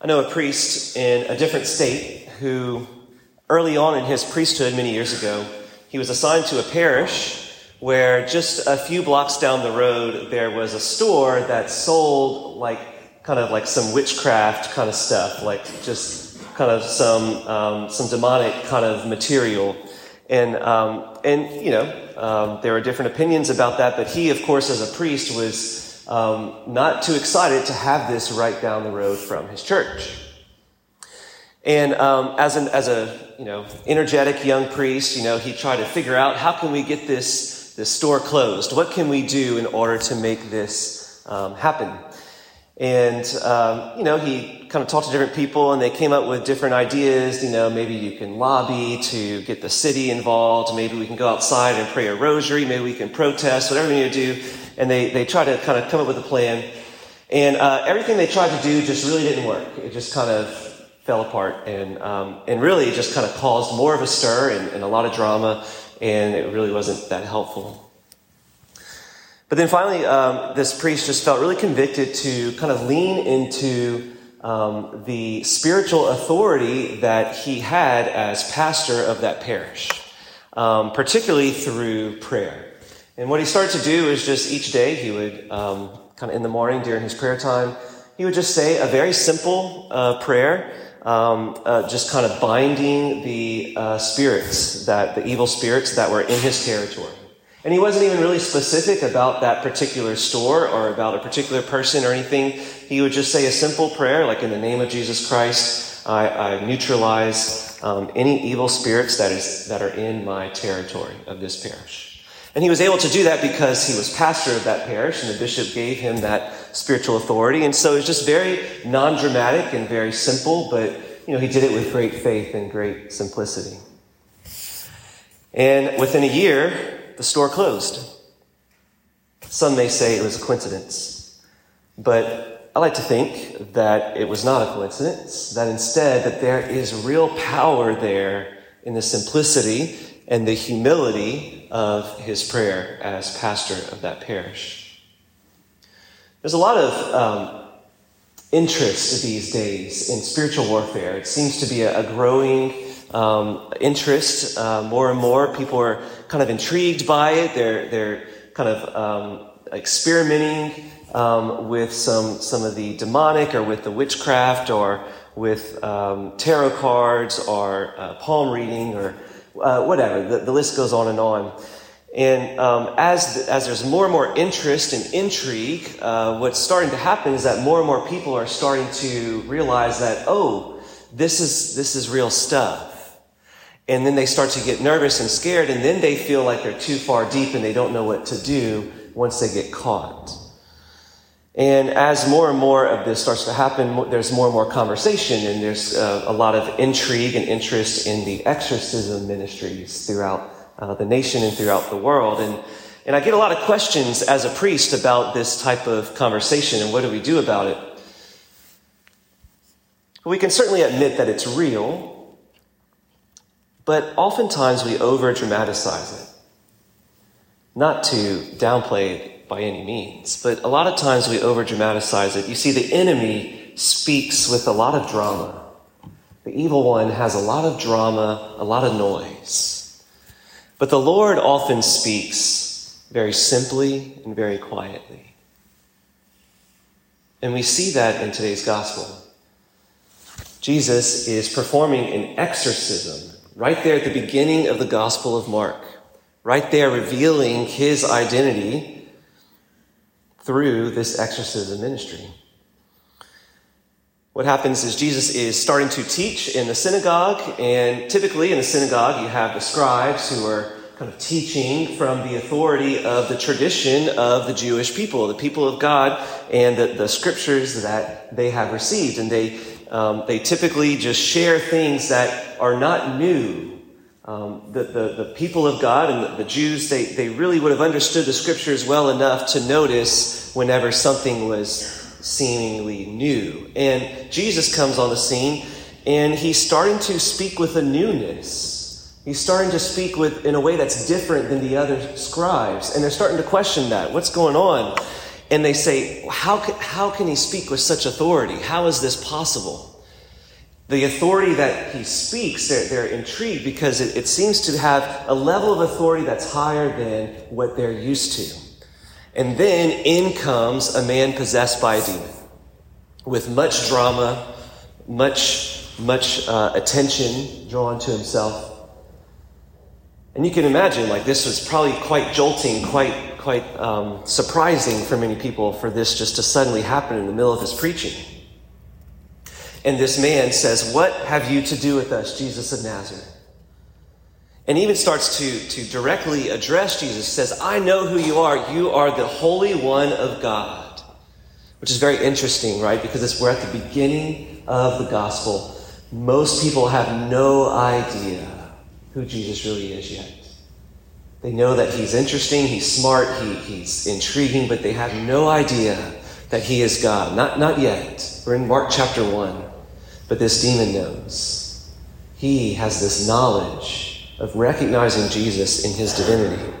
I know a priest in a different state who, early on in his priesthood many years ago, he was assigned to a parish where just a few blocks down the road there was a store that sold like kind of like some witchcraft kind of stuff, like just kind of some um, some demonic kind of material, and um, and you know um, there were different opinions about that, but he, of course, as a priest, was um, not too excited to have this right down the road from his church. And um, as, an, as a you know energetic young priest, you know he tried to figure out how can we get this this store closed? What can we do in order to make this um, happen? And um, you know he kind of talked to different people, and they came up with different ideas. You know, maybe you can lobby to get the city involved. Maybe we can go outside and pray a rosary. Maybe we can protest. Whatever we need to do and they, they tried to kind of come up with a plan. And uh, everything they tried to do just really didn't work. It just kind of fell apart. And, um, and really, just kind of caused more of a stir and, and a lot of drama, and it really wasn't that helpful. But then finally, um, this priest just felt really convicted to kind of lean into um, the spiritual authority that he had as pastor of that parish, um, particularly through prayer. And what he started to do is just each day he would, um, kind of in the morning during his prayer time, he would just say a very simple uh, prayer, um, uh, just kind of binding the uh, spirits, that the evil spirits that were in his territory. And he wasn't even really specific about that particular store or about a particular person or anything. He would just say a simple prayer, like in the name of Jesus Christ, I, I neutralize um, any evil spirits that is that are in my territory of this parish. And he was able to do that because he was pastor of that parish and the bishop gave him that spiritual authority. And so it was just very non dramatic and very simple, but you know, he did it with great faith and great simplicity. And within a year, the store closed. Some may say it was a coincidence, but I like to think that it was not a coincidence, that instead that there is real power there in the simplicity and the humility of his prayer as pastor of that parish. There's a lot of um, interest these days in spiritual warfare. It seems to be a, a growing um, interest. Uh, more and more people are kind of intrigued by it. They're, they're kind of um, experimenting um, with some, some of the demonic or with the witchcraft or with um, tarot cards or uh, palm reading or uh, whatever. The, the, list goes on and on. And um, as, as there's more and more interest and intrigue, uh, what's starting to happen is that more and more people are starting to realize that, oh, this is, this is real stuff. And then they start to get nervous and scared, and then they feel like they're too far deep and they don't know what to do once they get caught. And as more and more of this starts to happen, there's more and more conversation, and there's uh, a lot of intrigue and interest in the exorcism ministries throughout uh, the nation and throughout the world. And, and I get a lot of questions as a priest about this type of conversation and what do we do about it. We can certainly admit that it's real, but oftentimes we over dramatize it. Not to downplay by any means, but a lot of times we over dramatize it. You see, the enemy speaks with a lot of drama. The evil one has a lot of drama, a lot of noise. But the Lord often speaks very simply and very quietly. And we see that in today's gospel. Jesus is performing an exorcism right there at the beginning of the Gospel of Mark, right there revealing his identity through this exorcism ministry. What happens is Jesus is starting to teach in the synagogue, and typically in the synagogue, you have the scribes who are kind of teaching from the authority of the tradition of the Jewish people, the people of God, and the, the scriptures that they have received. And they, um, they typically just share things that are not new um, the, the, the, people of God and the, Jews, they, they really would have understood the scriptures well enough to notice whenever something was seemingly new. And Jesus comes on the scene and he's starting to speak with a newness. He's starting to speak with in a way that's different than the other scribes. And they're starting to question that. What's going on? And they say, how can, how can he speak with such authority? How is this possible? The authority that he speaks, they're, they're intrigued because it, it seems to have a level of authority that's higher than what they're used to. And then in comes a man possessed by a demon with much drama, much, much uh, attention drawn to himself. And you can imagine, like, this was probably quite jolting, quite, quite um, surprising for many people for this just to suddenly happen in the middle of his preaching. And this man says, What have you to do with us, Jesus of Nazareth? And even starts to, to directly address Jesus, says, I know who you are. You are the Holy One of God. Which is very interesting, right? Because we're at the beginning of the gospel. Most people have no idea who Jesus really is yet. They know that he's interesting, he's smart, he, he's intriguing, but they have no idea that he is God. Not, not yet. We're in Mark chapter 1. But this demon knows. He has this knowledge of recognizing Jesus in his divinity.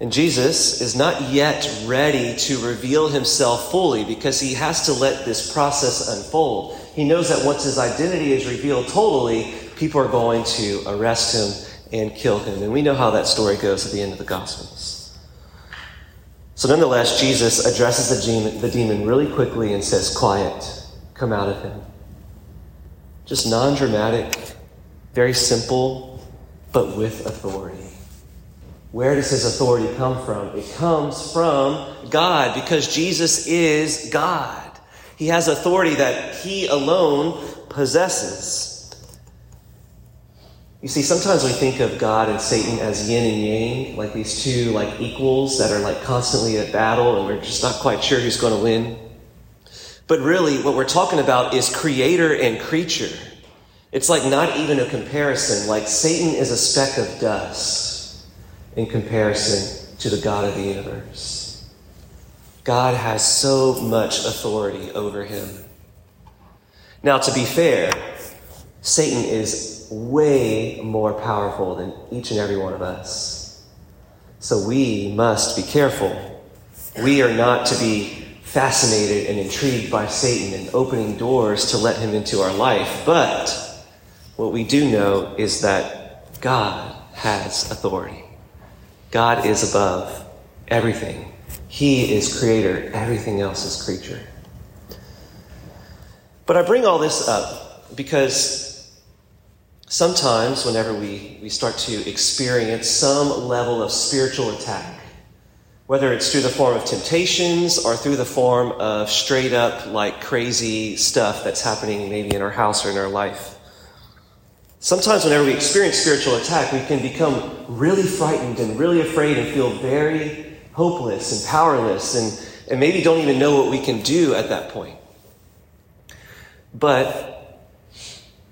And Jesus is not yet ready to reveal himself fully because he has to let this process unfold. He knows that once his identity is revealed totally, people are going to arrest him and kill him. And we know how that story goes at the end of the Gospels. So, nonetheless, Jesus addresses the demon, the demon really quickly and says, Quiet, come out of him. Just non dramatic, very simple, but with authority. Where does his authority come from? It comes from God because Jesus is God. He has authority that he alone possesses. You see, sometimes we think of God and Satan as yin and yang, like these two like equals that are like constantly at battle and we're just not quite sure who's going to win. But really, what we're talking about is creator and creature. It's like not even a comparison, like Satan is a speck of dust in comparison to the God of the universe. God has so much authority over him. Now, to be fair, Satan is way more powerful than each and every one of us. So we must be careful. We are not to be fascinated and intrigued by Satan and opening doors to let him into our life, but what we do know is that God has authority. God is above everything. He is creator, everything else is creature. But I bring all this up because sometimes, whenever we, we start to experience some level of spiritual attack, whether it's through the form of temptations or through the form of straight up, like crazy stuff that's happening maybe in our house or in our life, Sometimes, whenever we experience spiritual attack, we can become really frightened and really afraid and feel very hopeless and powerless and, and maybe don't even know what we can do at that point. But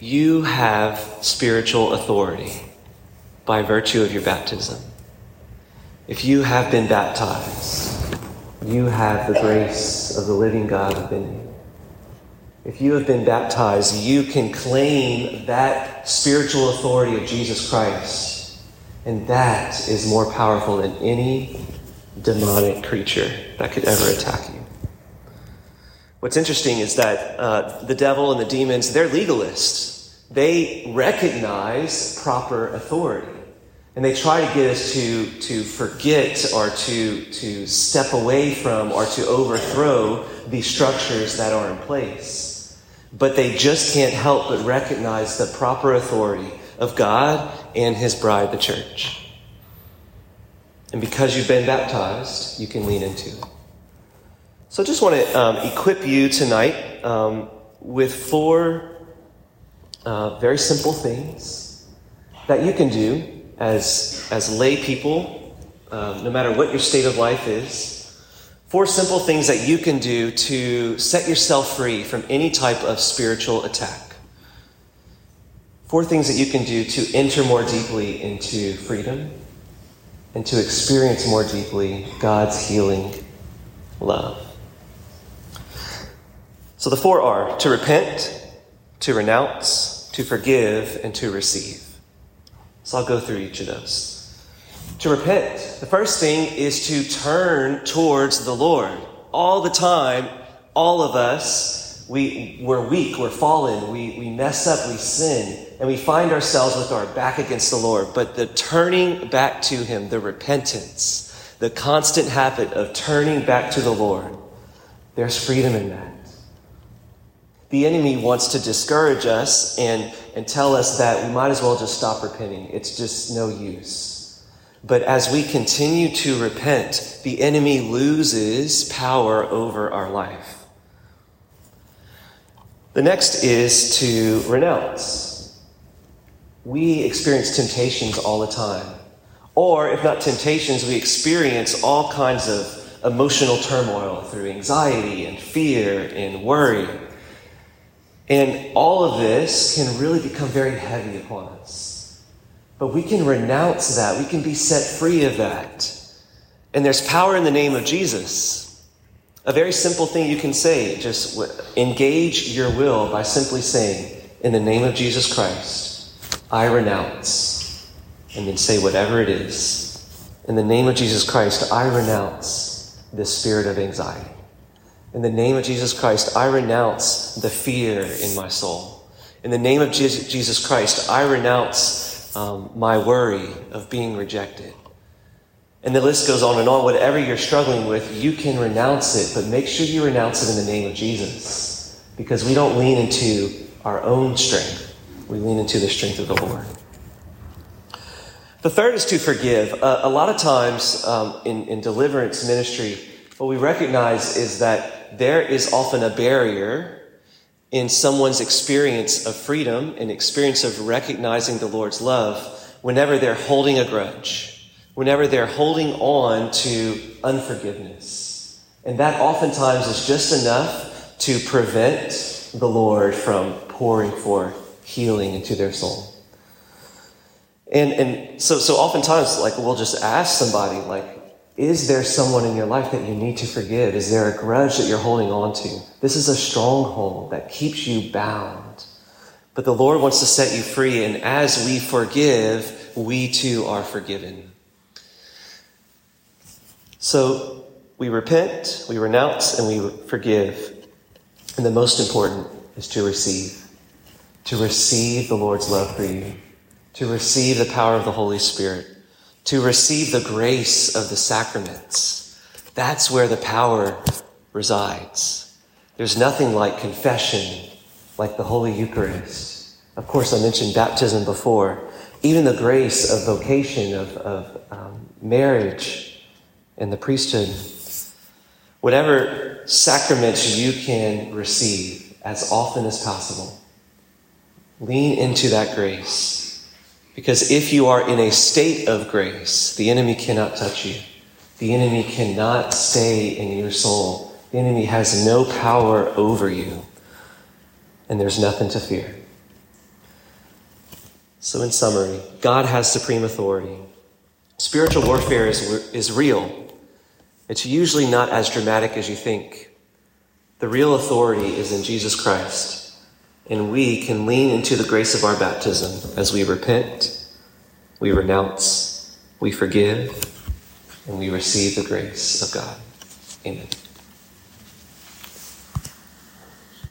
you have spiritual authority by virtue of your baptism. If you have been baptized, you have the grace of the living God within you. If you have been baptized, you can claim that spiritual authority of Jesus Christ. And that is more powerful than any demonic creature that could ever attack you. What's interesting is that uh, the devil and the demons, they're legalists. They recognize proper authority. And they try to get us to, to forget or to, to step away from or to overthrow the structures that are in place but they just can't help but recognize the proper authority of God and His bride, the church. And because you've been baptized, you can lean into it. So I just want to um, equip you tonight um, with four uh, very simple things that you can do as, as lay people, uh, no matter what your state of life is Four simple things that you can do to set yourself free from any type of spiritual attack. Four things that you can do to enter more deeply into freedom and to experience more deeply God's healing love. So the four are to repent, to renounce, to forgive, and to receive. So I'll go through each of those to repent. The first thing is to turn towards the Lord. All the time, all of us we, we're weak, we're fallen, we, we mess up, we sin, and we find ourselves with our back against the Lord. But the turning back to Him, the repentance, the constant habit of turning back to the Lord, there's freedom in that. The enemy wants to discourage us and, and tell us that we might as well just stop repenting. It's just no use. But as we continue to repent, the enemy loses power over our life. The next is to renounce. We experience temptations all the time. Or, if not temptations, we experience all kinds of emotional turmoil through anxiety and fear and worry. And all of this can really become very heavy upon us. But we can renounce that. We can be set free of that. And there's power in the name of Jesus. A very simple thing you can say, just engage your will by simply saying, In the name of Jesus Christ, I renounce. And then say whatever it is. In the name of Jesus Christ, I renounce this spirit of anxiety. In the name of Jesus Christ, I renounce the fear in my soul. In the name of Jesus Christ, I renounce um, my worry of being rejected. And the list goes on and on. Whatever you're struggling with, you can renounce it, but make sure you renounce it in the name of Jesus. Because we don't lean into our own strength, we lean into the strength of the Lord. The third is to forgive. Uh, a lot of times um, in, in deliverance ministry, what we recognize is that there is often a barrier in someone's experience of freedom and experience of recognizing the Lord's love whenever they're holding a grudge whenever they're holding on to unforgiveness. And that oftentimes is just enough to prevent the Lord from pouring forth healing into their soul. And, and so, so oftentimes, like, we'll just ask somebody, like, is there someone in your life that you need to forgive? Is there a grudge that you're holding on to? This is a stronghold that keeps you bound. But the Lord wants to set you free, and as we forgive, we too are forgiven. So we repent, we renounce, and we forgive. And the most important is to receive. To receive the Lord's love for you. To receive the power of the Holy Spirit. To receive the grace of the sacraments. That's where the power resides. There's nothing like confession, like the Holy Eucharist. Of course, I mentioned baptism before. Even the grace of vocation, of, of um, marriage, and the priesthood. Whatever sacraments you can receive as often as possible, lean into that grace. Because if you are in a state of grace, the enemy cannot touch you. The enemy cannot stay in your soul. The enemy has no power over you. And there's nothing to fear. So, in summary, God has supreme authority. Spiritual warfare is, is real. It's usually not as dramatic as you think. The real authority is in Jesus Christ, and we can lean into the grace of our baptism as we repent, we renounce, we forgive, and we receive the grace of God. Amen.